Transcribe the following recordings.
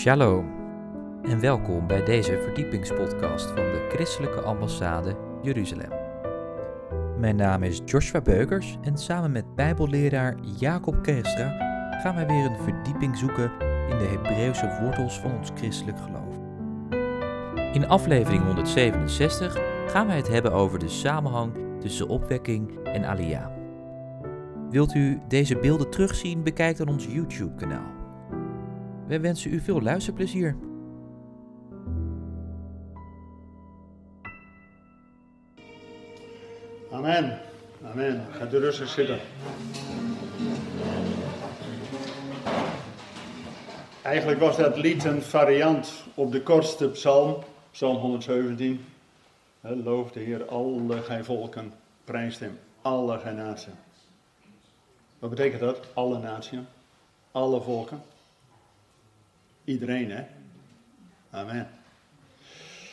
Shalom en welkom bij deze verdiepingspodcast van de Christelijke Ambassade Jeruzalem. Mijn naam is Joshua Beukers en samen met Bijbelleraar Jacob Kerstra gaan wij weer een verdieping zoeken in de Hebreeuwse wortels van ons christelijk geloof. In aflevering 167 gaan wij het hebben over de samenhang tussen opwekking en alia. Wilt u deze beelden terugzien? Bekijk dan ons YouTube-kanaal. Wij wensen u veel luisterplezier. Amen. Amen. Gaat u rustig zitten. Eigenlijk was dat lied een variant op de kortste psalm, psalm 117. Loof de Heer alle gij volken, prijst hem alle gij naties. Wat betekent dat? Alle naties, alle volken. Iedereen, hè? Amen.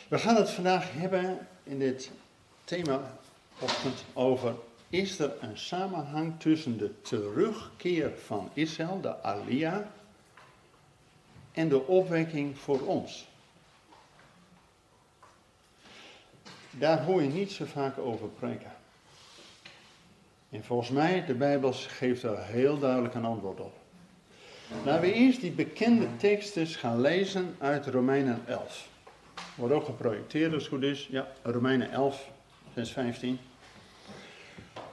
We gaan het vandaag hebben in dit thema ochtend over is er een samenhang tussen de terugkeer van Israël, de Alia, en de opwekking voor ons. Daar hoor je niet zo vaak over preken. En volgens mij, de Bijbel geeft daar heel duidelijk een antwoord op. Laten we eerst die bekende teksten gaan lezen uit Romeinen 11. Wordt ook geprojecteerd als het goed is. Ja, Romeinen 11, vers 15.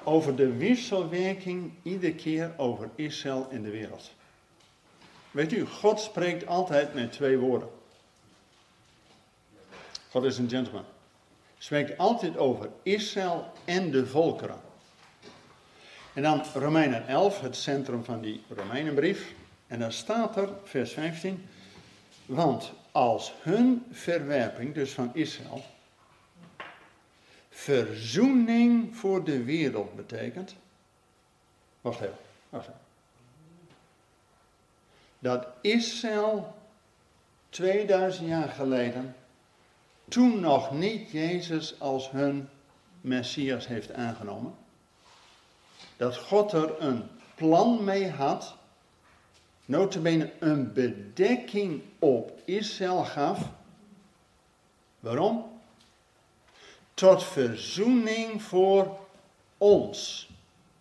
Over de wisselwerking iedere keer over Israël in de wereld. Weet u, God spreekt altijd met twee woorden. God is een gentleman. Spreekt altijd over Israël en de volkeren. En dan Romeinen 11, het centrum van die Romeinenbrief. En dan staat er, vers 15, want als hun verwerping, dus van Israël, verzoening voor de wereld betekent. Wacht even, wacht even. Dat Israël 2000 jaar geleden, toen nog niet Jezus als hun Messias heeft aangenomen, dat God er een plan mee had notabene een bedekking op Israël gaf. Waarom? Tot verzoening voor ons.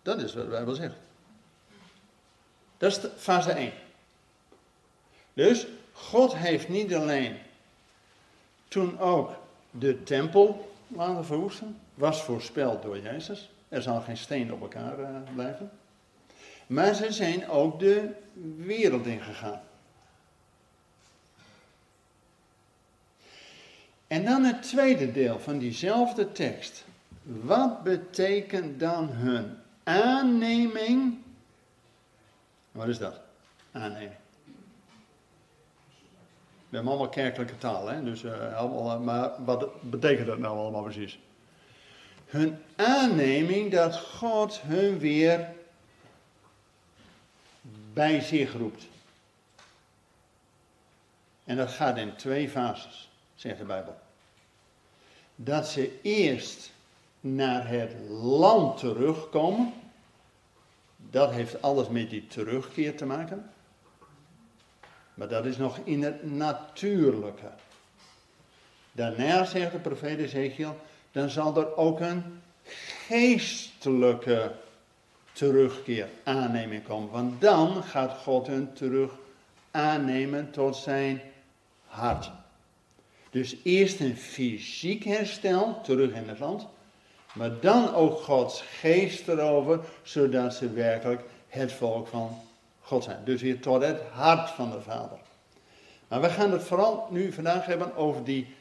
Dat is wat de Bijbel zegt. Dat is fase 1. Dus God heeft niet alleen toen ook de tempel laten verwoesten, was voorspeld door Jezus. Er zal geen steen op elkaar uh, blijven. Maar ze zijn ook de wereld ingegaan. En dan het tweede deel van diezelfde tekst. Wat betekent dan hun aanneming? Wat is dat? Aanneming. We hebben allemaal kerkelijke taal, hè? Dus, uh, allemaal, maar wat betekent dat nou allemaal precies? Hun aanneming dat God hun weer bij zich roept. En dat gaat in twee fases, zegt de Bijbel. Dat ze eerst naar het land terugkomen. Dat heeft alles met die terugkeer te maken. Maar dat is nog in het natuurlijke. Daarna zegt de profeet Ezekiel, dan zal er ook een geestelijke terugkeer, aanneming komen. Want dan gaat God hen terug aannemen tot zijn hart. Dus eerst een fysiek herstel, terug in het land. Maar dan ook Gods geest erover, zodat ze werkelijk het volk van God zijn. Dus weer tot het hart van de Vader. Maar we gaan het vooral nu vandaag hebben over die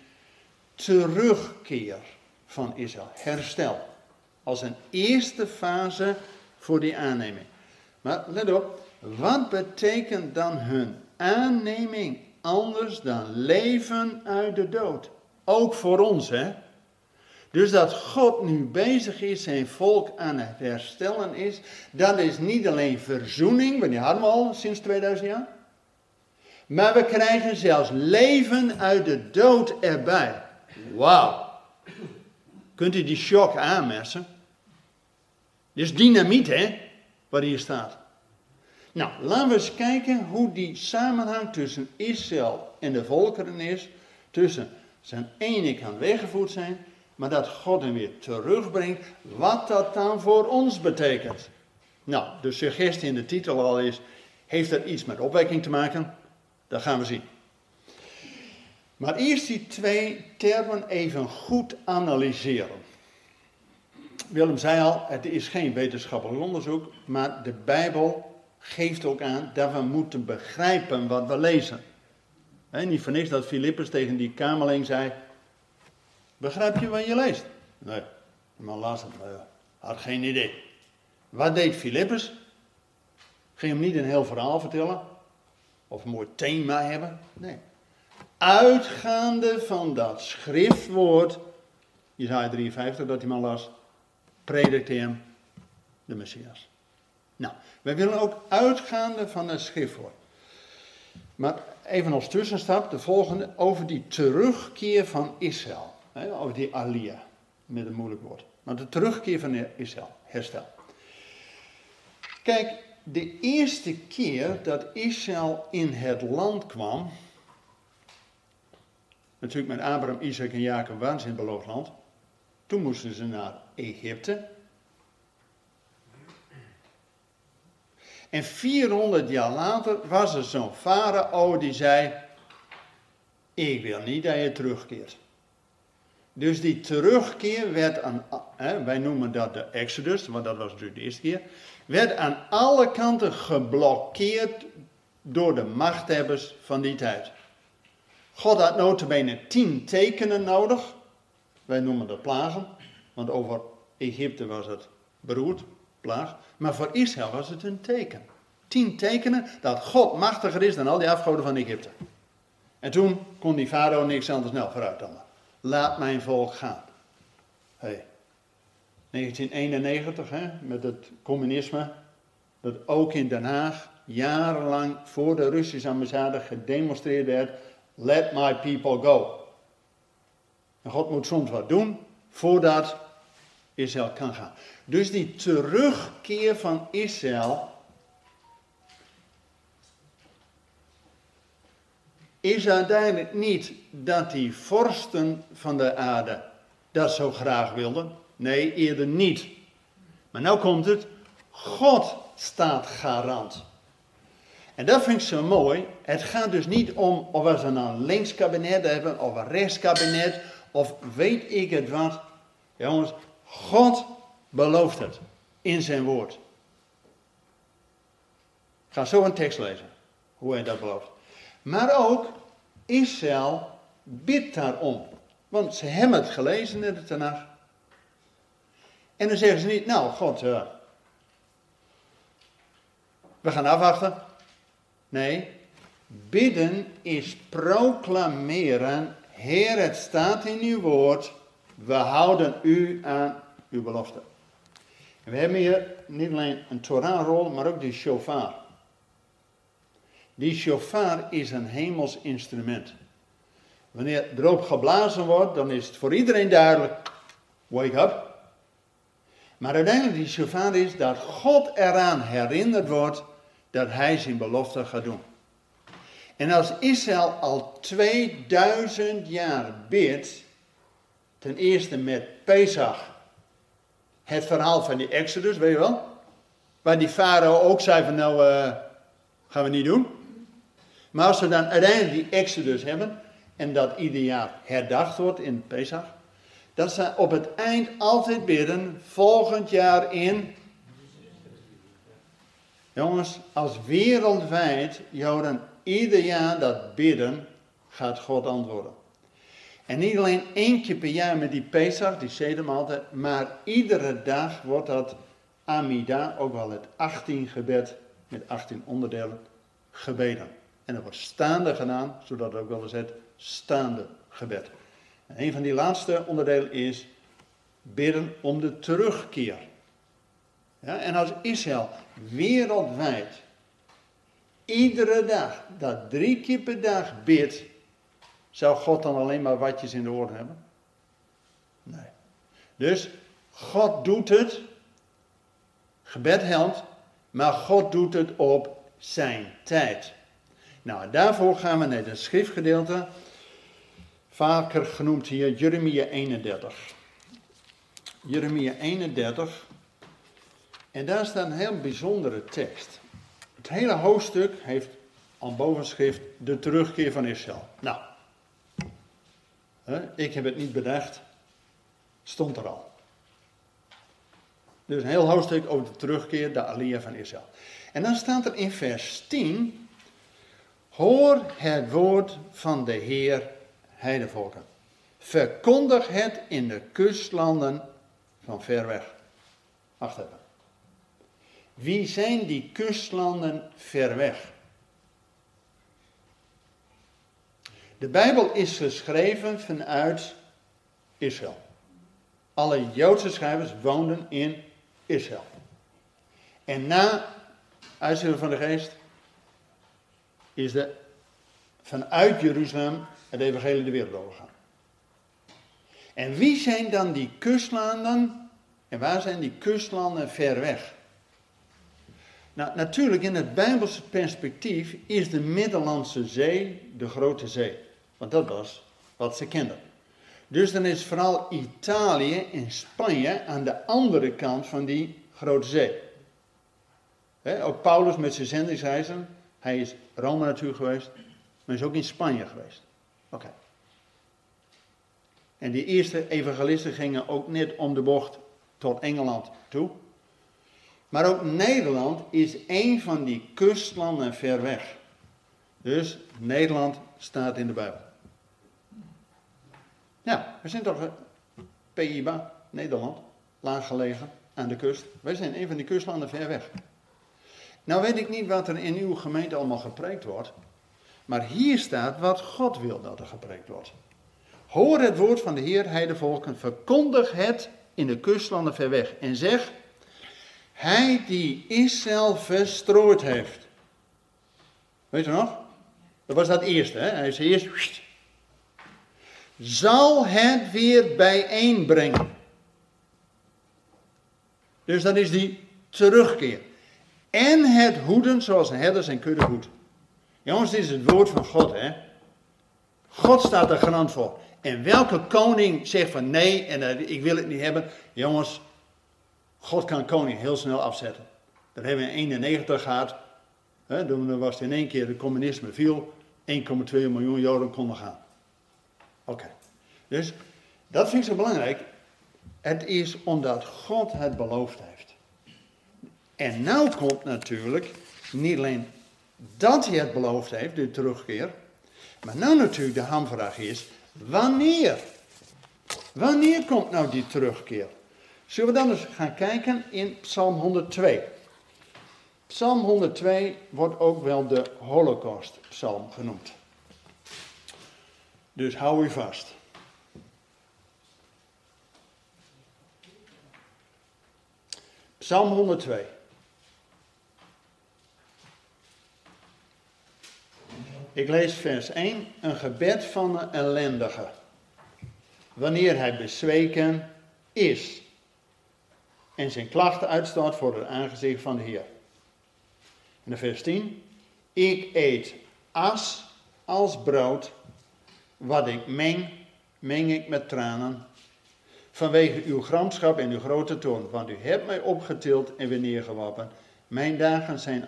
terugkeer van Israël. Herstel. Als een eerste fase voor die aanneming. Maar let op, wat betekent dan hun aanneming anders dan leven uit de dood? Ook voor ons, hè? Dus dat God nu bezig is zijn volk aan het herstellen is, dat is niet alleen verzoening, want die hadden we al sinds 2000 jaar. Maar we krijgen zelfs leven uit de dood erbij. Wauw. Kunt u die shock aanmessen? Is dynamiet, hè? Wat hier staat. Nou, laten we eens kijken hoe die samenhang tussen Israël en de volkeren is. Tussen zijn ene kant weggevoerd zijn, maar dat God hem weer terugbrengt. Wat dat dan voor ons betekent. Nou, de suggestie in de titel al is, heeft dat iets met opwekking te maken? Dat gaan we zien. Maar eerst die twee termen even goed analyseren. Willem zei al, het is geen wetenschappelijk onderzoek, maar de Bijbel geeft ook aan dat we moeten begrijpen wat we lezen. He, niet voor niks dat Filippus tegen die kamerling zei, begrijp je wat je leest? Nee, maar las het, maar had geen idee. Wat deed Filippus? Ging hem niet een heel verhaal vertellen? Of een mooi thema hebben? Nee. Uitgaande van dat schriftwoord, Isaiah 53 dat hij maar las, predikte hem de Messias. Nou, wij willen ook uitgaande van het schriftwoord. Maar even als tussenstap, de volgende, over die terugkeer van Israël. Hè, over die Alia, met een moeilijk woord. Maar de terugkeer van Israël, herstel. Kijk, de eerste keer dat Israël in het land kwam, natuurlijk met Abraham, Isaac en Jacob waren ze in het beloofd land. Toen moesten ze naar Egypte. En 400 jaar later was er zo'n farao die zei: Ik wil niet dat je terugkeert. Dus die terugkeer werd aan, hè, wij noemen dat de Exodus, want dat was natuurlijk de eerste keer, werd aan alle kanten geblokkeerd door de machthebbers van die tijd. God had notabene tien tekenen nodig, wij noemen dat plagen, want over Egypte was het beroerd, plaag, maar voor Israël was het een teken. Tien tekenen dat God machtiger is dan al die afgoden van Egypte. En toen kon die farao niks anders snel vooruit dan laat mijn volk gaan. Hey. 1991, hè, met het communisme, dat ook in Den Haag jarenlang voor de Russische ambassade gedemonstreerd werd, let my people go. En God moet soms wat doen voordat Israël kan gaan. Dus die terugkeer van Israël is uiteindelijk niet dat die vorsten van de aarde dat zo graag wilden. Nee, eerder niet. Maar nou komt het, God staat garant. En dat vind ik zo mooi. Het gaat dus niet om of we nou een links kabinet hebben of een rechts kabinet of weet ik het wat. Jongens, God belooft het in zijn woord. Ik ga zo een tekst lezen, hoe hij dat belooft. Maar ook Israël bidt daarom. Want ze hebben het gelezen in de Tanach. En dan zeggen ze niet, nou God, uh, we gaan afwachten. Nee, bidden is proclameren, Heer het staat in uw woord, we houden u aan uw belofte. En we hebben hier niet alleen een Torahrol, maar ook de shofar. Die shofar is een hemels instrument. Wanneer erop geblazen wordt, dan is het voor iedereen duidelijk: wake up. Maar uiteindelijk die shofar is dat God eraan herinnerd wordt dat hij zijn belofte gaat doen. En als Israël al 2000 jaar bidt, ten eerste met Pesach, het verhaal van die Exodus, weet je wel? Waar die farao ook zei van nou, uh, gaan we niet doen. Maar als we dan uiteindelijk die Exodus hebben, en dat ieder jaar herdacht wordt in Pesach, dat ze op het eind altijd bidden, volgend jaar in. Jongens, als wereldwijd jou ieder jaar dat bidden, gaat God antwoorden. En niet alleen één keer per jaar met die Pesach, die sedemaaltijd, maar iedere dag wordt dat Amida, ook wel het 18 gebed met 18 onderdelen, gebeden. En dat wordt staande gedaan, zodat het ook wel eens het staande gebed. En een van die laatste onderdelen is bidden om de terugkeer. Ja, en als Israël wereldwijd iedere dag, dat drie keer per dag bidt, zou God dan alleen maar watjes in de oren hebben? Nee. Dus God doet het, gebed helpt, maar God doet het op zijn tijd. Nou, daarvoor gaan we naar het schriftgedeelte, vaker genoemd hier Jeremia 31. Jeremia 31, en daar staat een heel bijzondere tekst. Het hele hoofdstuk heeft aan bovenschrift de terugkeer van Israël. Nou, ik heb het niet bedacht, stond er al. Dus een heel hoofdstuk over de terugkeer, de Aliyah van Israël. En dan staat er in vers 10, hoor het woord van de Heer, heidevolken. Verkondig het in de kustlanden van ver weg. Wacht even. Wie zijn die kustlanden ver weg? De Bijbel is geschreven vanuit Israël. Alle Joodse schrijvers woonden in Israël. En na uitzending van de geest is de, vanuit Jeruzalem het evangelie de wereld overgegaan. En wie zijn dan die kustlanden en waar zijn die kustlanden ver weg? Nou, natuurlijk in het Bijbelse perspectief is de Middellandse Zee de grote zee. Want dat was wat ze kenden. Dus dan is vooral Italië en Spanje aan de andere kant van die grote zee. ook Paulus met zijn zendingsreizen, hij is Rome natuurlijk geweest, maar is ook in Spanje geweest. Oké. En die eerste evangelisten gingen ook net om de bocht tot Engeland toe. Maar ook Nederland is een van die kustlanden ver weg. Dus Nederland staat in de Bijbel. Ja, we zijn toch eh, PIBA, Nederland, laag gelegen aan de kust. Wij zijn een van die kustlanden ver weg. Nou weet ik niet wat er in uw gemeente allemaal gepreekt wordt. Maar hier staat wat God wil dat er gepreekt wordt. Hoor het woord van de Heer, hij de volken, verkondig het in de kustlanden ver weg. En zeg, hij die Israël verstrooid heeft. Weet je nog? Dat was dat eerste, hè? Hij is eerst. Zal het weer bijeenbrengen. Dus dat is die terugkeer. En het hoeden zoals een herder zijn kudde hoedt. Jongens, dit is het woord van God, hè? God staat er garant voor. En welke koning zegt van nee en ik wil het niet hebben. Jongens, God kan koning heel snel afzetten. Dat hebben we in 91 gehad. Hè, toen was het in één keer de communisme viel. 1,2 miljoen Joden konden gaan. Oké. Dus dat vind ik zo belangrijk. Het is omdat God het beloofd heeft. En nou komt natuurlijk niet alleen dat hij het beloofd heeft, de terugkeer. Maar nou natuurlijk de hamvraag is, wanneer? Wanneer komt nou die terugkeer? Zullen we dan eens gaan kijken in Psalm 102. Psalm 102 wordt ook wel de Holocaust-psalm genoemd. Dus hou u vast. Psalm 102. Ik lees vers 1. Een gebed van een ellendige. Wanneer hij bezweken is en zijn klachten uitstort voor het aangezicht van de Heer. En de vers 10. Ik eet as als brood, wat ik meng, meng ik met tranen. Vanwege uw gramschap en uw grote toon, want u hebt mij opgetild en weer neergeworpen. Mijn dagen zijn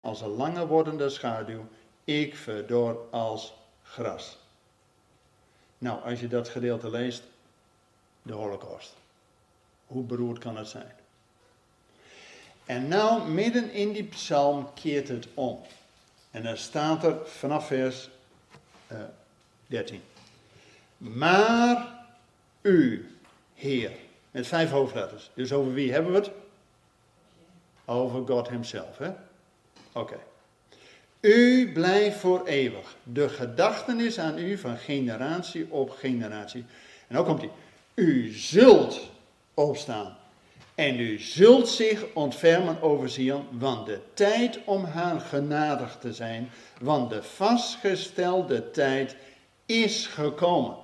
als een lange wordende schaduw, ik verdor als gras. Nou, als je dat gedeelte leest, de Holocaust. Hoe beroerd kan het zijn? En nou, midden in die psalm keert het om. En dan staat er vanaf vers uh, eh, 13. Maar u, Heer, met vijf hoofdletters. Dus over wie hebben we het? Over God Himself, hè? Oké. U blijft voor eeuwig. De gedachtenis aan u van generatie op generatie. En dan komt hij. U zult opstaan. En u zult zich ontfermen over Zion, want de tijd om haar genadig te zijn, want de vastgestelde tijd is gekomen.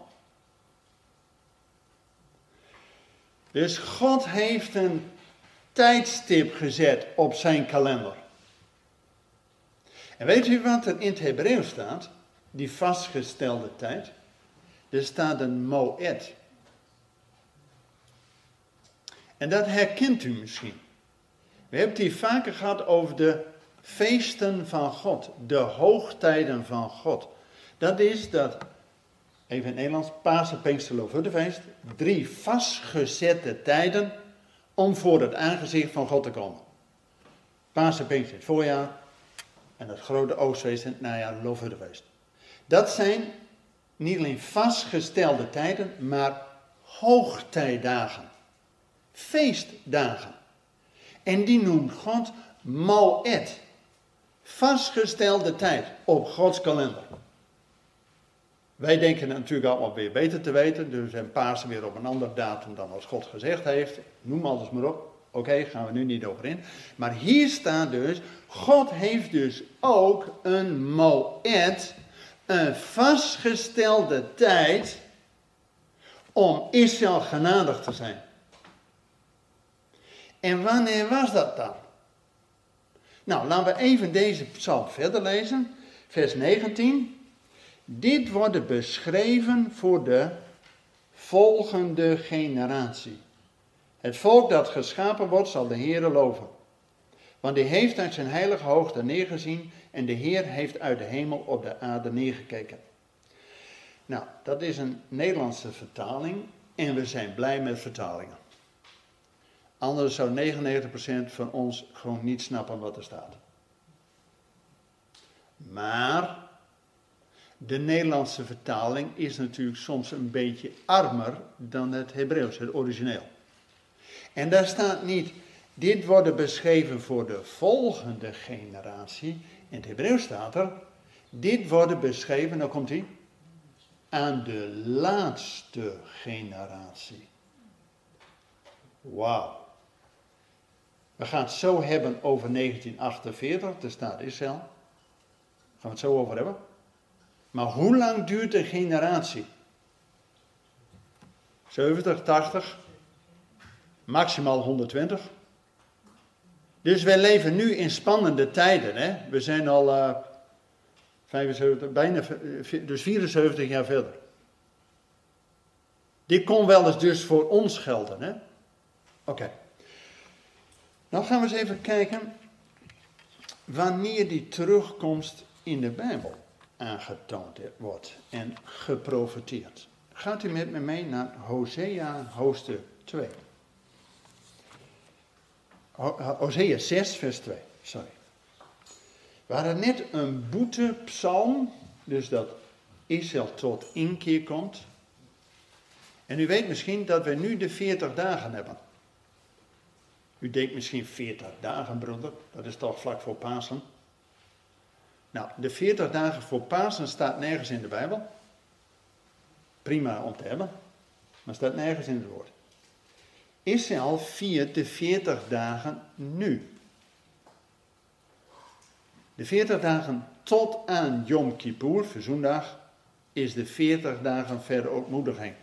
Dus God heeft een tijdstip gezet op zijn kalender. En weet u wat er in het Hebreeuws staat? Die vastgestelde tijd. Er staat een moed. En dat herkent u misschien. We hebben het hier vaker gehad over de feesten van God, de hoogtijden van God. Dat is dat, even in het Nederlands, Pasen, Pinkster, Loofhuttenfeest, drie vastgezette tijden om voor het aangezicht van God te komen. Pasen, Pinkster in het voorjaar en het grote oostfeest in het najaar, Loofhuttenfeest. Dat zijn niet alleen vastgestelde tijden, maar hoogtijdagen. Feestdagen. En die noemt God Moed. Vastgestelde tijd op Gods kalender. Wij denken natuurlijk allemaal weer beter te weten, dus zijn Pasen weer op een ander datum dan als God gezegd heeft. Noem alles maar op. Oké, gaan we nu niet over in. Maar hier staat dus, God heeft dus ook een moed, een vastgestelde tijd om Israël genadig te zijn. En wanneer was dat dan? Nou, laten we even deze psalm verder lezen. Vers 19. Dit wordt beschreven voor de volgende generatie. Het volk dat geschapen wordt, zal de Heere loven. Want die heeft uit zijn heilige hoogte neergezien en de Heer heeft uit de hemel op de aarde neergekeken. Nou, dat is een Nederlandse vertaling en we zijn blij met vertalingen. Anders zou 99% van ons gewoon niet snappen wat er staat. Maar de Nederlandse vertaling is natuurlijk soms een beetje armer dan het Hebreeuws, het origineel. En daar staat niet, dit wordt beschreven voor de volgende generatie. In het Hebreeuws staat er, dit wordt beschreven, dan komt hij, aan de laatste generatie. Wauw. We gaan het zo hebben over 1948, de staat Israël. Gaan we het zo over hebben. Maar hoe lang duurt een generatie? 70, 80, maximaal 120. Dus wij leven nu in spannende tijden. Hè? We zijn al uh, 75, bijna, dus 74 jaar verder. Dit kon wel eens dus voor ons gelden. Oké. Nou gaan we eens even kijken wanneer die terugkomst in de Bijbel aangetoond wordt en geprofiteerd. Gaat u met me mee naar Hosea hoofdstuk 2. Hosea 6 vers 2, sorry. We hadden net een boetepsalm, dus dat Israël tot inkeer komt. En u weet misschien dat we nu de 40 dagen hebben. U denkt misschien 40 dagen, broeder. Dat is toch vlak voor Pasen. Nou, de 40 dagen voor Pasen staat nergens in de Bijbel. Prima om te hebben, maar staat nergens in het woord. Israël viert de 40 dagen nu. De 40 dagen tot aan Yom Kippur, verzoendag, is de 40 dagen verootmoediging.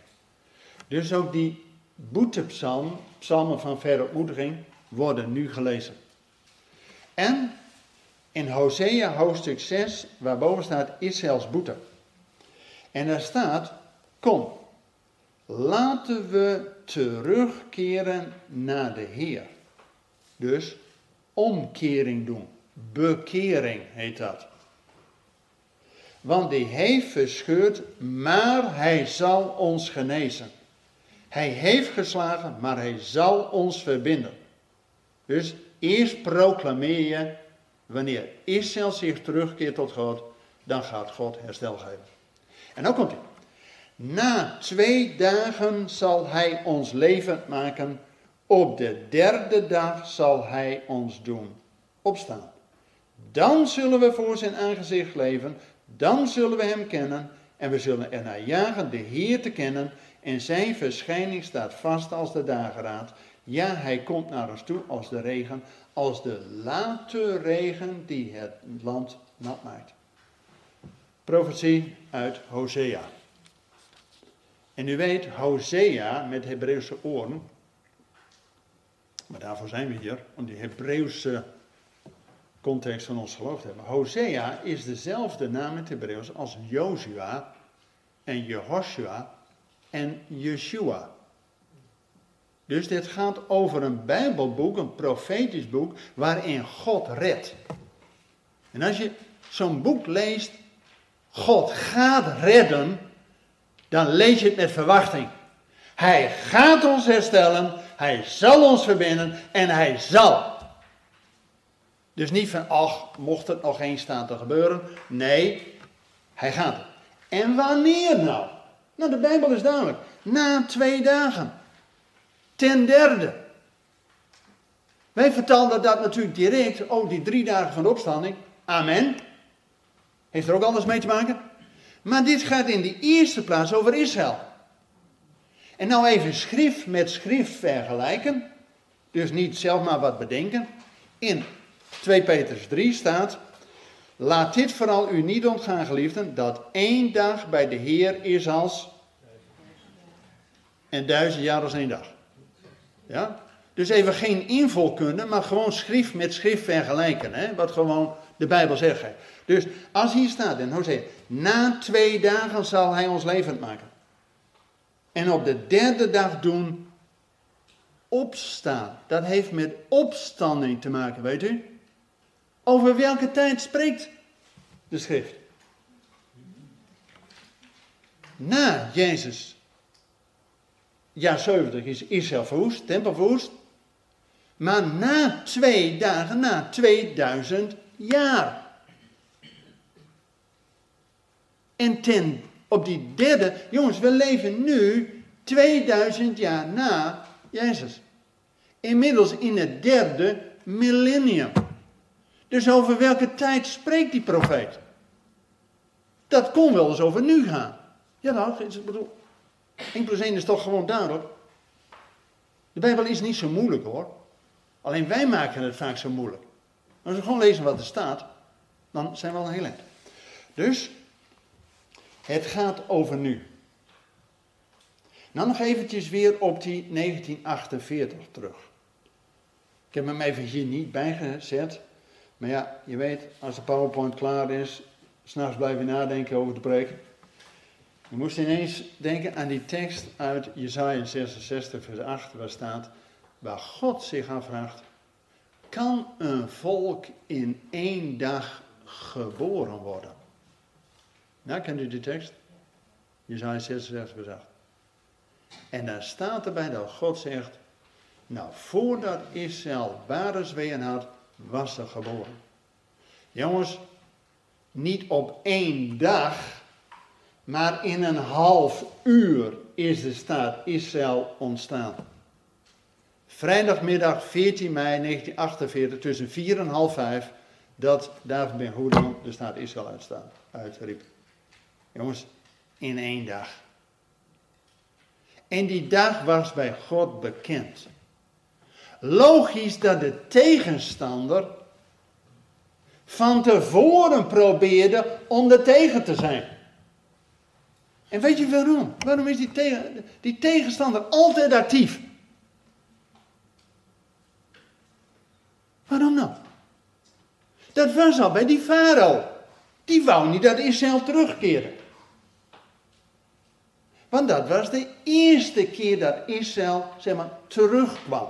Dus ook die boetepsalm, psalmen van verootmoediging, worden nu gelezen. En in Hosea hoofdstuk 6, waarboven staat Israëls boete. En daar staat, kom, laten we terugkeren naar de Heer. Dus omkering doen, bekering heet dat. Want die heeft verscheurd, maar hij zal ons genezen. Hij heeft geslagen, maar hij zal ons verbinden. Dus eerst proclameer je, wanneer Israël zich terugkeert tot God, dan gaat God herstel geven. En dan komt hij. Na twee dagen zal hij ons levend maken. Op de derde dag zal hij ons doen opstaan. Dan zullen we voor zijn aangezicht leven. Dan zullen we hem kennen. En we zullen ernaar jagen de Heer te kennen. En zijn verschijning staat vast als de dageraad. Ja, hij komt naar ons toe als de regen, als de late regen die het land nat maakt. Profetie uit Hosea. En u weet, Hosea met Hebreeuwse oren, maar daarvoor zijn we hier, om die Hebreeuwse context van ons geloof te hebben. Hosea is dezelfde naam in het Hebreeuws als Joshua en Jehoshua en Yeshua. Dus dit gaat over een Bijbelboek, een profetisch boek, waarin God redt. En als je zo'n boek leest, God gaat redden, dan lees je het met verwachting. Hij gaat ons herstellen, hij zal ons verbinden en hij zal. Dus niet van, ach, mocht het nog eens staan te gebeuren. Nee, hij gaat. En wanneer nou? Nou, de Bijbel is duidelijk. Na twee dagen. Ten derde. Wij vertalen dat natuurlijk direct. Oh, die drie dagen van de opstanding. Amen. Heeft er ook anders mee te maken? Maar dit gaat in de eerste plaats over Israël. En nou even schrift met schrift vergelijken. Dus niet zelf maar wat bedenken. In 2 Petrus 3 staat. Laat dit vooral u niet ontgaan, geliefden, dat één dag bij de Heer is als. En duizend jaar als één dag. Ja? Dus even geen invulkunde, maar gewoon schrift met schrift vergelijken. Hè? Wat gewoon de Bijbel zegt. Dus als hier staat in Hosea, na twee dagen zal hij ons levend maken. En op de derde dag doen opstaan. Dat heeft met opstanding te maken, weet u? Over welke tijd spreekt de schrift? Na Jezus jaar 70 is Israël verwoest, tempel verwoest. Maar na twee dagen, na 2000 jaar. En ten, op die derde, jongens, we leven nu 2000 jaar na Jezus. Inmiddels in het derde millennium. Dus over welke tijd spreekt die profeet? Dat kon wel eens over nu gaan. Ja, nou, ik bedoel, 1 plus 1 is toch gewoon duidelijk. De Bijbel is niet zo moeilijk hoor. Alleen wij maken het vaak zo moeilijk. Als we gewoon lezen wat er staat, dan zijn we al heel eind. Dus, het gaat over nu. Nou nog eventjes weer op die 1948 terug. Ik heb hem even hier niet bijgezet. Maar ja, je weet, als de PowerPoint klaar is, s'nachts blijf je nadenken over de preek. Je moest ineens denken aan die tekst uit Jesaja 66, vers 8, waar staat, waar God zich afvraagt, kan een volk in één dag geboren worden? Nou, kent u die tekst? Jesaja 66, vers 8. En daar staat erbij dat God zegt, nou, voordat Israël ware had, was er geboren. Jongens, niet op één dag, maar in een half uur is de staat Israël ontstaan. Vrijdagmiddag 14 mei 1948 tussen 4 en half 5 dat David ben Goedman de staat Israël uitstaan, uitriep. Jongens, in één dag. En die dag was bij God bekend. Logisch dat de tegenstander van tevoren probeerde om er tegen te zijn. En weet je waarom? Waarom is die, tegen, die tegenstander altijd actief? Waarom nou? Dat was al bij die farao. Die wou niet dat Israël terugkeerde. Want dat was de eerste keer dat Israël, zeg maar, terugkwam.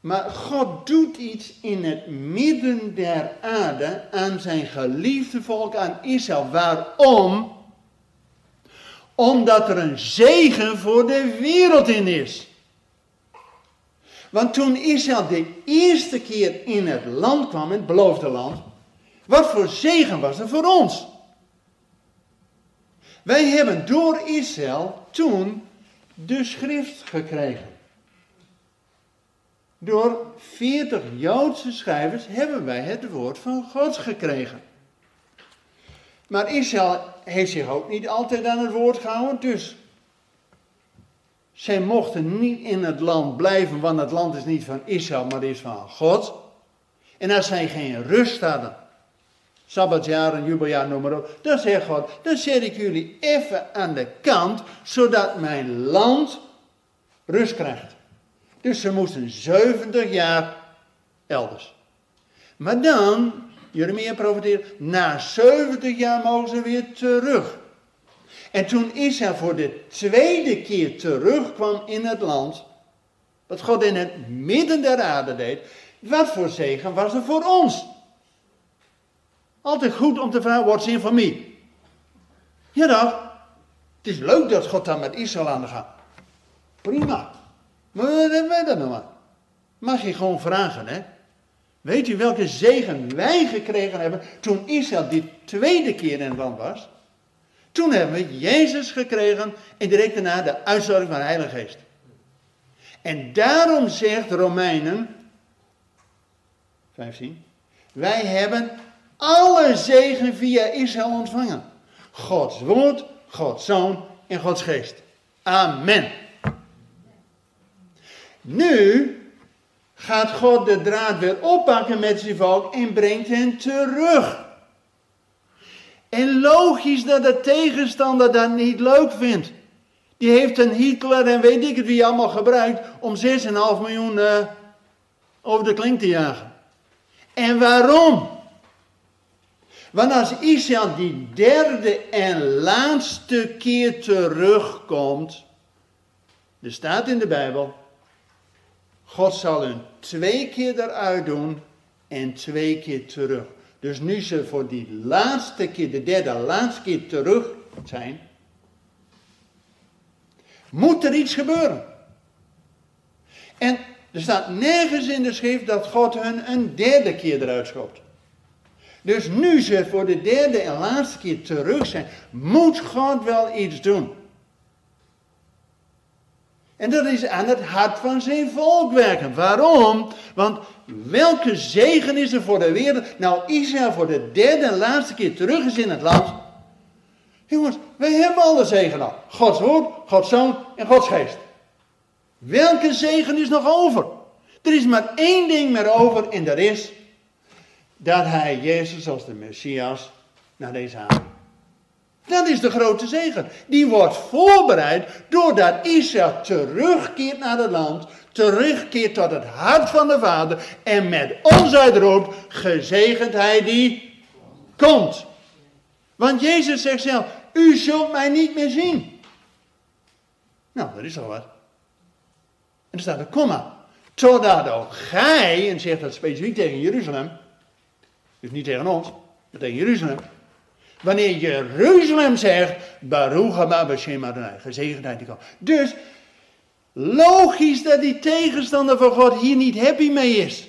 Maar God doet iets in het midden der aarde aan zijn geliefde volk, aan Israël. Waarom? Omdat er een zegen voor de wereld in is. Want toen Israël de eerste keer in het land kwam, in het beloofde land, wat voor zegen was er voor ons? Wij hebben door Israël toen de schrift gekregen. Door 40 Joodse schrijvers hebben wij het woord van God gekregen. Maar Israël heeft zich ook niet altijd aan het woord gehouden, dus zij mochten niet in het land blijven, want het land is niet van Israël, maar is van God. En als zij geen rust hadden, Sabbatjaar jubeljaar, noem maar op, dan zegt God, dan zet ik jullie even aan de kant, zodat mijn land rust krijgt. Dus ze moesten 70 jaar elders. Maar dan, Jeremia profeteert, na 70 jaar mogen ze weer terug. En toen Israël voor de tweede keer terugkwam in het land, wat God in het midden der aarde deed, wat voor zegen was er voor ons? Altijd goed om te vragen, wat zin voor mij? Ja dan, het is leuk dat God dan met Israël aan de gaat. Prima. Maar hebben wij dan nog maar? Mag je gewoon vragen, hè? Weet u welke zegen wij gekregen hebben toen Israël die tweede keer in het land was? Toen hebben we Jezus gekregen en direct daarna de uitstorting van de Heilige Geest. En daarom zegt Romeinen 15, wij hebben alle zegen via Israël ontvangen. Gods woord, Gods zoon en Gods geest. Amen. Nu gaat God de draad weer oppakken met zijn volk en brengt hen terug. En logisch dat de tegenstander dat niet leuk vindt. Die heeft een Hitler en weet ik het wie allemaal gebruikt om 6,5 miljoen uh, over de klink te jagen. En waarom? Want als Israël die derde en laatste keer terugkomt, er staat in de Bijbel, God zal hun twee keer eruit doen en twee keer terug. Dus nu ze voor die laatste keer, de derde laatste keer terug zijn, moet er iets gebeuren. En er staat nergens in de schrift dat God hun een derde keer eruit schopt. Dus nu ze voor de derde en laatste keer terug zijn, moet God wel iets doen. En dat is aan het hart van zijn volk werken. Waarom? Want welke zegen is er voor de wereld? Nou, Israël voor de derde en laatste keer terug is in het land. Jongens, wij hebben alle zegen al. Gods woord, Gods zoon en Gods geest. Welke zegen is nog over? Er is maar één ding meer over en dat is dat hij Jezus als de Messias naar deze aarde dat is de grote zegen. Die wordt voorbereid doordat Israël terugkeert naar het land, terugkeert tot het hart van de Vader en met ons uitroept, gezegend hij die komt. Want Jezus zegt zelf, u zult mij niet meer zien. Nou, dat is al wat. En er staat een komma. Totdat ook gij, en zegt dat specifiek tegen Jeruzalem, dus niet tegen ons, maar tegen Jeruzalem, Wanneer Jeruzalem zegt, Baruch haba Bashem Adonai, gezegendheid die komt. Dus, logisch dat die tegenstander van God hier niet happy mee is.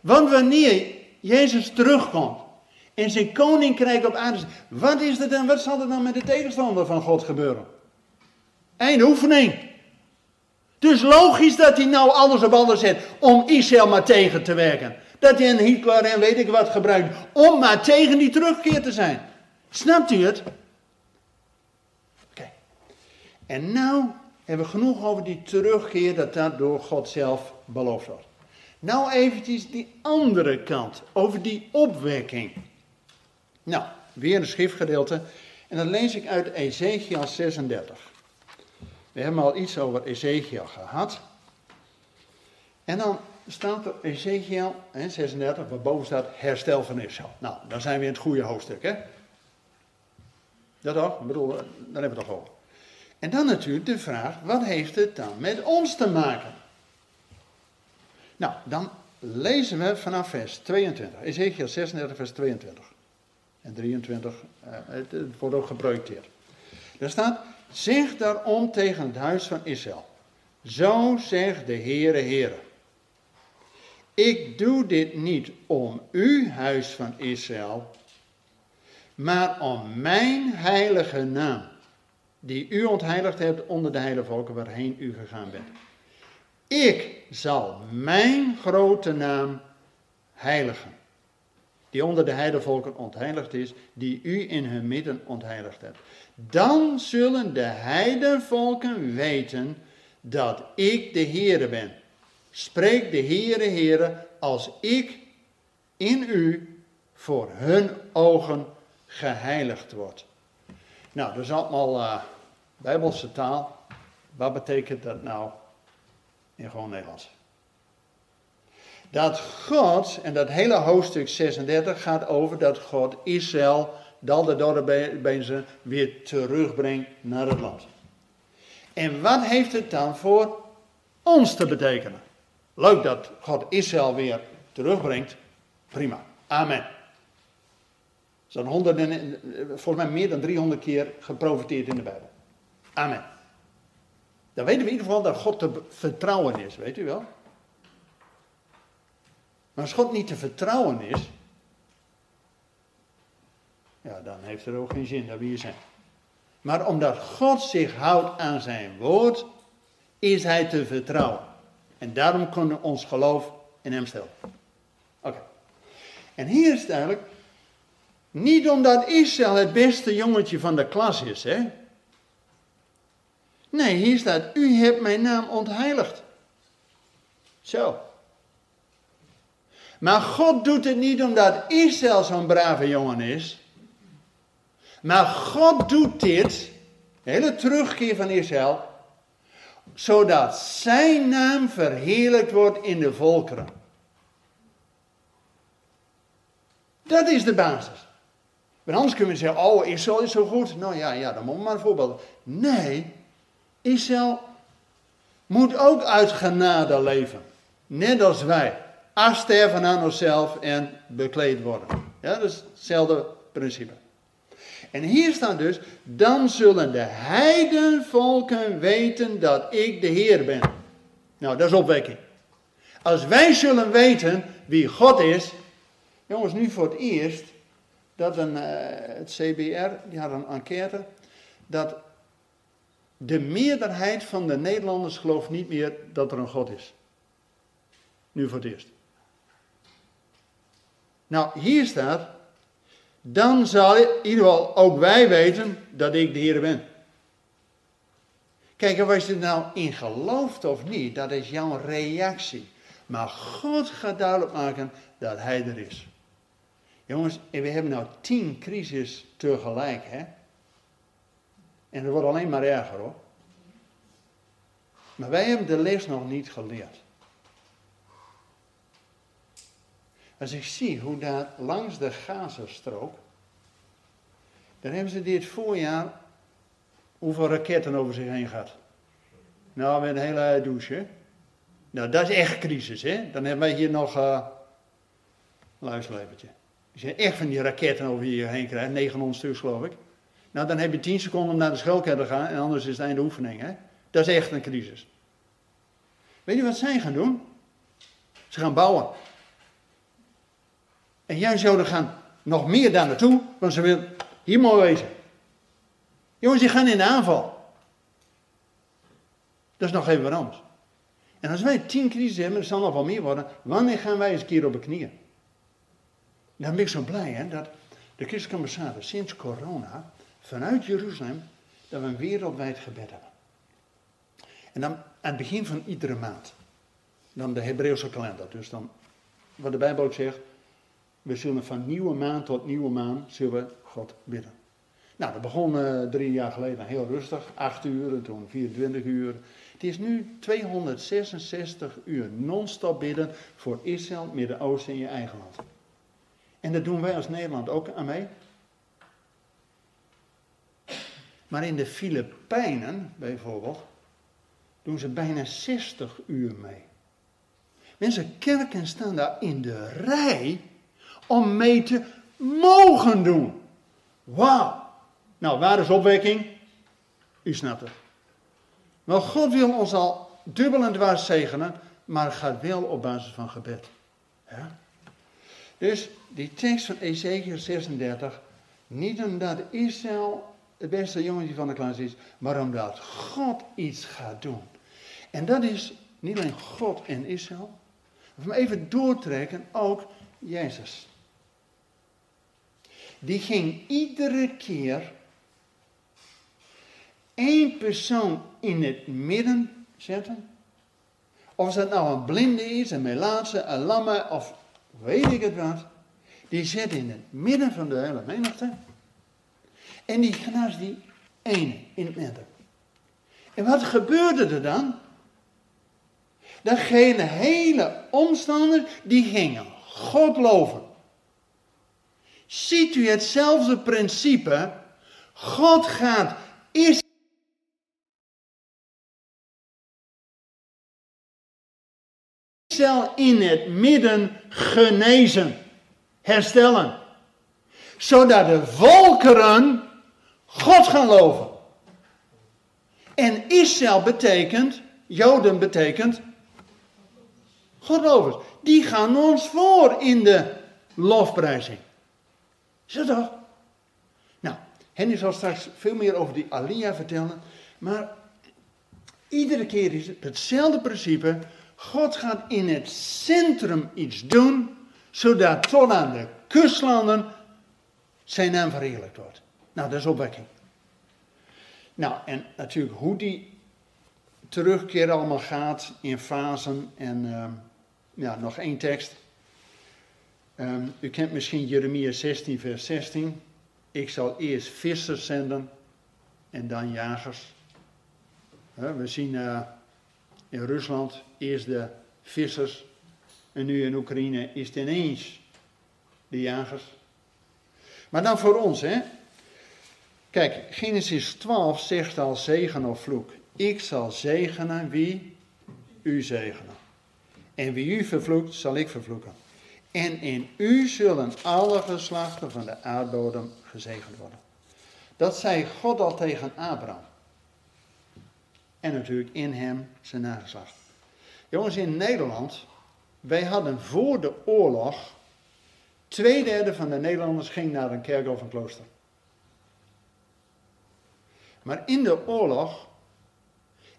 Want wanneer Jezus terugkomt en zijn koninkrijk op aarde wat is er dan, wat zal er dan met de tegenstander van God gebeuren? Einde oefening. Dus logisch dat hij nou alles op alles zet om Israël maar tegen te werken. Dat hij een Hitler en weet ik wat gebruikt om maar tegen die terugkeer te zijn. Snapt u het? Oké. En nou hebben we genoeg over die terugkeer dat dat door God zelf beloofd wordt. Nou eventjes die andere kant, over die opwekking. Nou, weer een schriftgedeelte. En dat lees ik uit Ezekiel 36. We hebben al iets over Ezekiel gehad. En dan staat er Ezekiel 36, waarboven staat herstel van Israël. Nou, dan zijn we in het goede hoofdstuk, hè? Dat toch? Bedoel, dan hebben we toch over. En dan natuurlijk de vraag, wat heeft het dan met ons te maken? Nou, dan lezen we vanaf vers 22. Ezekiel 36, vers 22. En 23, uh, eh, het, het, wordt ook geprojecteerd. Daar staat, zeg daarom tegen het huis van Israël. Zo zegt de Heere Heere. Ik doe dit niet om u, huis van Israël, maar om mijn heilige naam, die u ontheiligd hebt onder de heilige volken waarheen u gegaan bent. Ik zal mijn grote naam heiligen, die onder de heilige volken ontheiligd is, die u in hun midden ontheiligd hebt. Dan zullen de heidenvolken weten dat ik de Heere ben. Spreek de Heere, Heere, als ik in u voor hun ogen geheiligd wordt. Nou, dat is allemaal uh, bijbelse taal. Wat betekent dat nou In gewoon Nederlands. Dat God, en dat hele hoofdstuk 36 gaat over dat God Israël, dal de dorpbezen, weer terugbrengt naar het land. En wat heeft het dan voor ons te betekenen? Leuk dat God Israël weer terugbrengt. Prima. Amen. Zo'n honderden, volgens mij meer dan 300 keer geprofiteerd in de Bijbel. Amen. Dan weten we in ieder geval dat God te vertrouwen is, weet u wel. Maar als God niet te vertrouwen is, ja, dan heeft het ook geen zin dat we hier zijn. Maar omdat God zich houdt aan zijn woord, is hij te vertrouwen. En daarom kunnen ons geloof in hem stellen. Oké. En hier is het eigenlijk, niet omdat Israël het beste jongetje van de klas is, hè. Nee, hier staat, u hebt mijn naam ontheiligd. Zo. Maar God doet het niet omdat Israël zo'n brave jongen is. Maar God doet dit, de hele terugkeer van Israël, zodat zijn naam verheerlijkt wordt in de volkeren. Dat is de basis. Want anders kunnen we zeggen, oh, Israël is zo goed. Nou ja, ja, dan moet we maar een voorbeeld. Nee, Israël moet ook uit genade leven. Net als wij. Afsterven aan onszelf en bekleed worden. Ja, dat is hetzelfde principe. En hier staat dus, dan zullen de heidenvolken weten dat ik de Heer ben. Nou, dat is opwekking. Als wij zullen weten wie God is, jongens, nu voor het eerst, dat een, uh, het CBR, die had een enquête, dat de meerderheid van de Nederlanders gelooft niet meer dat er een God is. Nu voor het eerst. Nou, hier staat, dan zal in ieder geval ook wij weten dat ik de Heer ben. Kijk, of je er nou in gelooft of niet, dat is jouw reactie. Maar God gaat duidelijk maken dat Hij er is. Jongens, we hebben nou tien crisis tegelijk, hè? En het wordt alleen maar erger hoor. Maar wij hebben de les nog niet geleerd. Als ik zie hoe daar langs de Gazastrook, dan hebben ze dit voorjaar hoeveel raketten over zich heen gehad. Nou, met een hele douche. Nou, dat is echt crisis, hè. Dan hebben wij hier nog, uh, luister Als je echt van die raketten over je heen krijgt, 900 stuks geloof ik. Nou, dan heb je 10 seconden om naar de schoolkern te gaan en anders is het einde oefening, hè. Dat is echt een crisis. Weet je wat zij gaan doen? Ze gaan bouwen. En jij zou er gaan nog meer daar naartoe, want ze wil hier mooi wezen. Jongens, die gaan in de aanval. Dat is nog even wat anders. En als wij tien crisis hebben, er zal nog wel meer worden, wanneer gaan wij eens een keer op de knieën? Dan ben ik zo blij hè, dat de christelijke ambassade sinds corona vanuit Jeruzalem, dat we een wereldwijd gebed hebben. En dan aan het begin van iedere maand. Dan de Hebreeuwse kalender. Dus dan, wat de Bijbel ook zegt, we zullen van nieuwe maan tot nieuwe maan, zullen God bidden. Nou, dat begon uh, drie jaar geleden heel rustig, acht uur en toen 24 uur. Het is nu 266 uur non-stop bidden voor Israël, Midden-Oosten en je eigen land. En dat doen wij als Nederland ook aan mee. Maar in de Filipijnen bijvoorbeeld doen ze bijna 60 uur mee. Mensen, kerken staan daar in de rij om mee te mogen doen. Wauw. Nou, waar is opwekking? U snapt het. Maar God wil ons al dubbel en dwars zegenen, maar gaat wel op basis van gebed. Ja? Dus die tekst van Ezekiel 36, niet omdat Israël het beste jongetje van de klas is, maar omdat God iets gaat doen. En dat is niet alleen God en Israël, maar even doortrekken ook Jezus die ging iedere keer één persoon in het midden zetten. Of het nou een blinde is, een melaatse, een lamme of weet ik het wat. Die zet in het midden van de hele menigte. En die genas die ene in het midden. En wat gebeurde er dan? Gingen hele omstanders, die gingen God loven. Ziet u hetzelfde principe? God gaat eerst in het midden genezen, herstellen. Zodat de volkeren God gaan loven. En Israël betekent, Joden betekent, Godlovers. Die gaan ons voor in de lofprijzing. Zo toch? Nou, Henny zal straks veel meer over die Alia vertellen. Maar iedere keer is het hetzelfde principe. God gaat in het centrum iets doen, zodat tot aan de kustlanden zijn naam verheerlijkt wordt. Nou, dat is opwekking. Nou, en natuurlijk hoe die terugkeer allemaal gaat in fasen. En uh, ja, nog één tekst. Um, u kent misschien Jeremia 16, vers 16. Ik zal eerst vissers zenden en dan jagers. we zien uh, in Rusland eerst de vissers en nu in Oekraïne is het ineens de jagers. Maar dan voor ons, hè. Kijk, Genesis 12 zegt al zegen of vloek. Ik zal zegenen wie u zegenen. En wie u vervloekt, zal ik vervloeken. En in u zullen alle geslachten van de aardbodem gezegend worden. Dat zei God al tegen Abraham. En natuurlijk in hem zijn nageslacht. Jongens, in Nederland, wij hadden voor de oorlog, twee derde van de Nederlanders ging naar een kerk of een klooster. Maar in de oorlog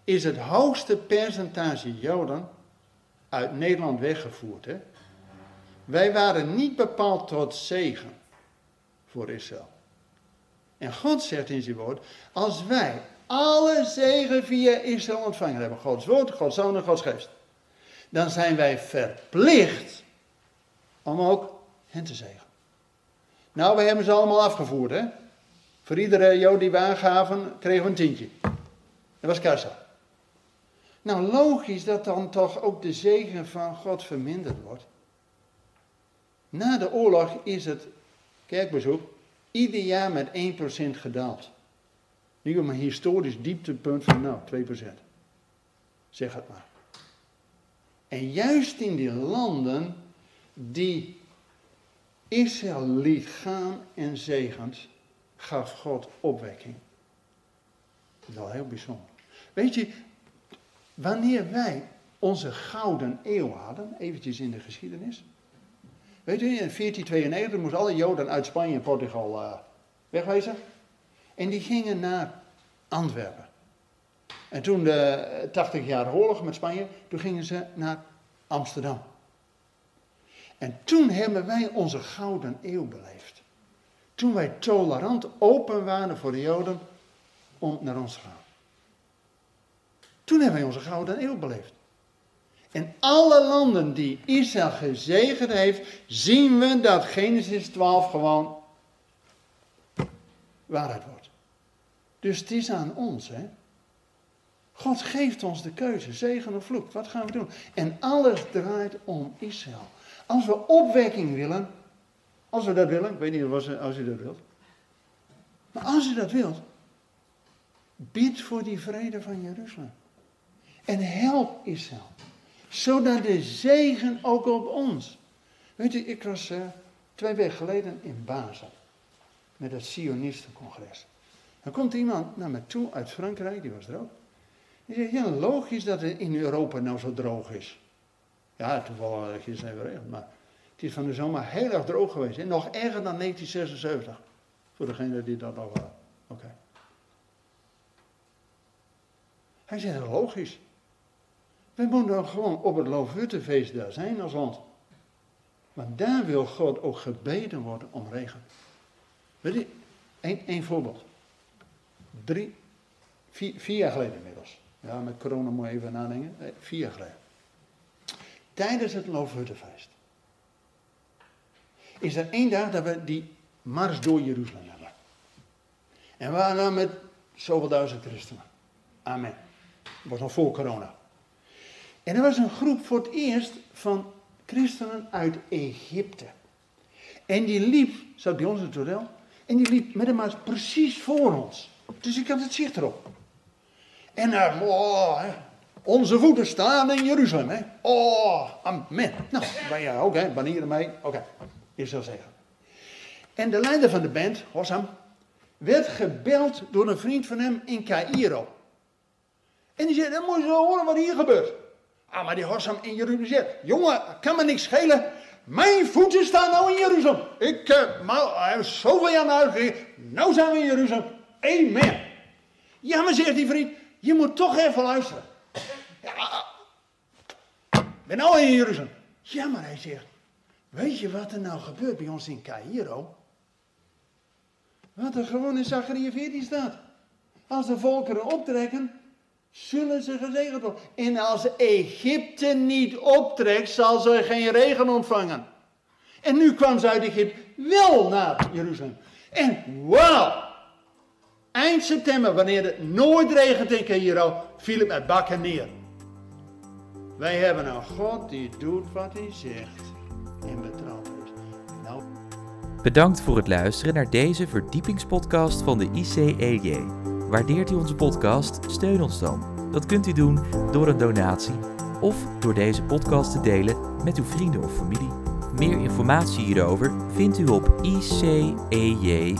is het hoogste percentage Joden uit Nederland weggevoerd. Hè? Wij waren niet bepaald tot zegen voor Israël. En God zegt in zijn woord, als wij alle zegen via Israël ontvangen hebben, Gods woord, Gods zoon en Gods geest, dan zijn wij verplicht om ook hen te zegen. Nou, we hebben ze allemaal afgevoerd, hè? Voor iedere Jood die we aangaven, kregen we een tientje. Dat was kassa. Nou, logisch dat dan toch ook de zegen van God verminderd wordt. Na de oorlog is het kerkbezoek ieder jaar met 1% gedaald. Nu op een historisch dieptepunt van nou, 2%. Zeg het maar. En juist in die landen die Israël liet gaan en zegent, gaf God opwekking. Dat is wel heel bijzonder. Weet je, wanneer wij onze gouden eeuw hadden, eventjes in de geschiedenis. Weet je, in 1492 moesten alle Joden uit Spanje en Portugal uh, wegwezen. En die gingen naar Antwerpen. En toen de 80 jaar oorlog met Spanje, toen gingen ze naar Amsterdam. En toen hebben wij onze gouden eeuw beleefd. Toen wij tolerant open waren voor de Joden om naar ons te gaan. Toen hebben wij onze gouden eeuw beleefd. In alle landen die Israël gezegend heeft, zien we dat Genesis 12 gewoon waarheid wordt. Dus het is aan ons, hè. God geeft ons de keuze, zegen of vloek. Wat gaan we doen? En alles draait om Israël. Als we opwekking willen, als we dat willen, ik weet niet of als u dat wilt. Maar als u dat wilt, bid voor die vrede van Jeruzalem. En help Israël. Zodat de zegen ook op ons. Weet u, ik was uh, twee weken geleden in Basel. Met het Sionistencongres. Dan komt iemand naar me toe uit Frankrijk, die was er ook. Die zegt, ja, logisch dat het in Europa nou zo droog is. Ja, toevallig gisteren even regeld, maar het is van de zomer heel erg droog geweest. En nog erger dan 1976. Voor degene die dat al waren. Oké. Hij zegt, logisch. We moeten gewoon op het Loofhuttenfeest daar zijn als land. Want daar wil God ook gebeden worden om regen. Weet je, één, voorbeeld. Drie, vier, vier, jaar geleden inmiddels. Ja, met corona moet je even nadenken. Vier jaar geleden. Tijdens het Loofhuttenfeest. Is er één dag dat we die mars door Jeruzalem hebben. En we waren met zoveel duizend christenen. Amen. Dat was nog voor corona. En er was een groep voor het eerst van christenen uit Egypte. En die liep, zat bij ons in het hotel, en die liep met een maat precies voor ons. Dus ik had het zicht erop. En uh, onze voeten staan in Jeruzalem. Hè. Oh, amen. Nou, wij ook, hè, banieren mee. Oké, okay. ik zal zeggen. En de leider van de band, Hossam, werd gebeld door een vriend van hem in Cairo. En die zei, dan moet je zo horen wat hier gebeurt. Ah, maar die Hossam in Jeruzalem zegt, jongen, kan me niks schelen. Mijn voeten staan nou in Jeruzalem. Ik uh, maar, heb zoveel jaar naar. Nou zijn we in Jeruzalem. Amen. Ja, maar zegt die vriend, je moet toch even luisteren. Ja, ben nou in Jeruzalem. Ja, maar hij zegt, weet je wat er nou gebeurt bij ons in Cairo? Wat er gewoon in Zachariah 14 staat. Als de volkeren optrekken, zullen ze gezegend worden. En als Egypte niet optrekt, zal ze geen regen ontvangen. En nu kwam ze uit Egypte wel naar Jeruzalem. En wauw! Eind september, wanneer het nooit regent in Cairo, viel het met bakken neer. Wij hebben een God die doet wat hij zegt en betrouwbaar is. Nou. Bedankt voor het luisteren naar deze verdiepingspodcast van de ICEJ. Waardeert u onze podcast? Steun ons dan. Dat kunt u doen door een donatie of door deze podcast te delen met uw vrienden of familie. Meer informatie hierover vindt u op icej.nl.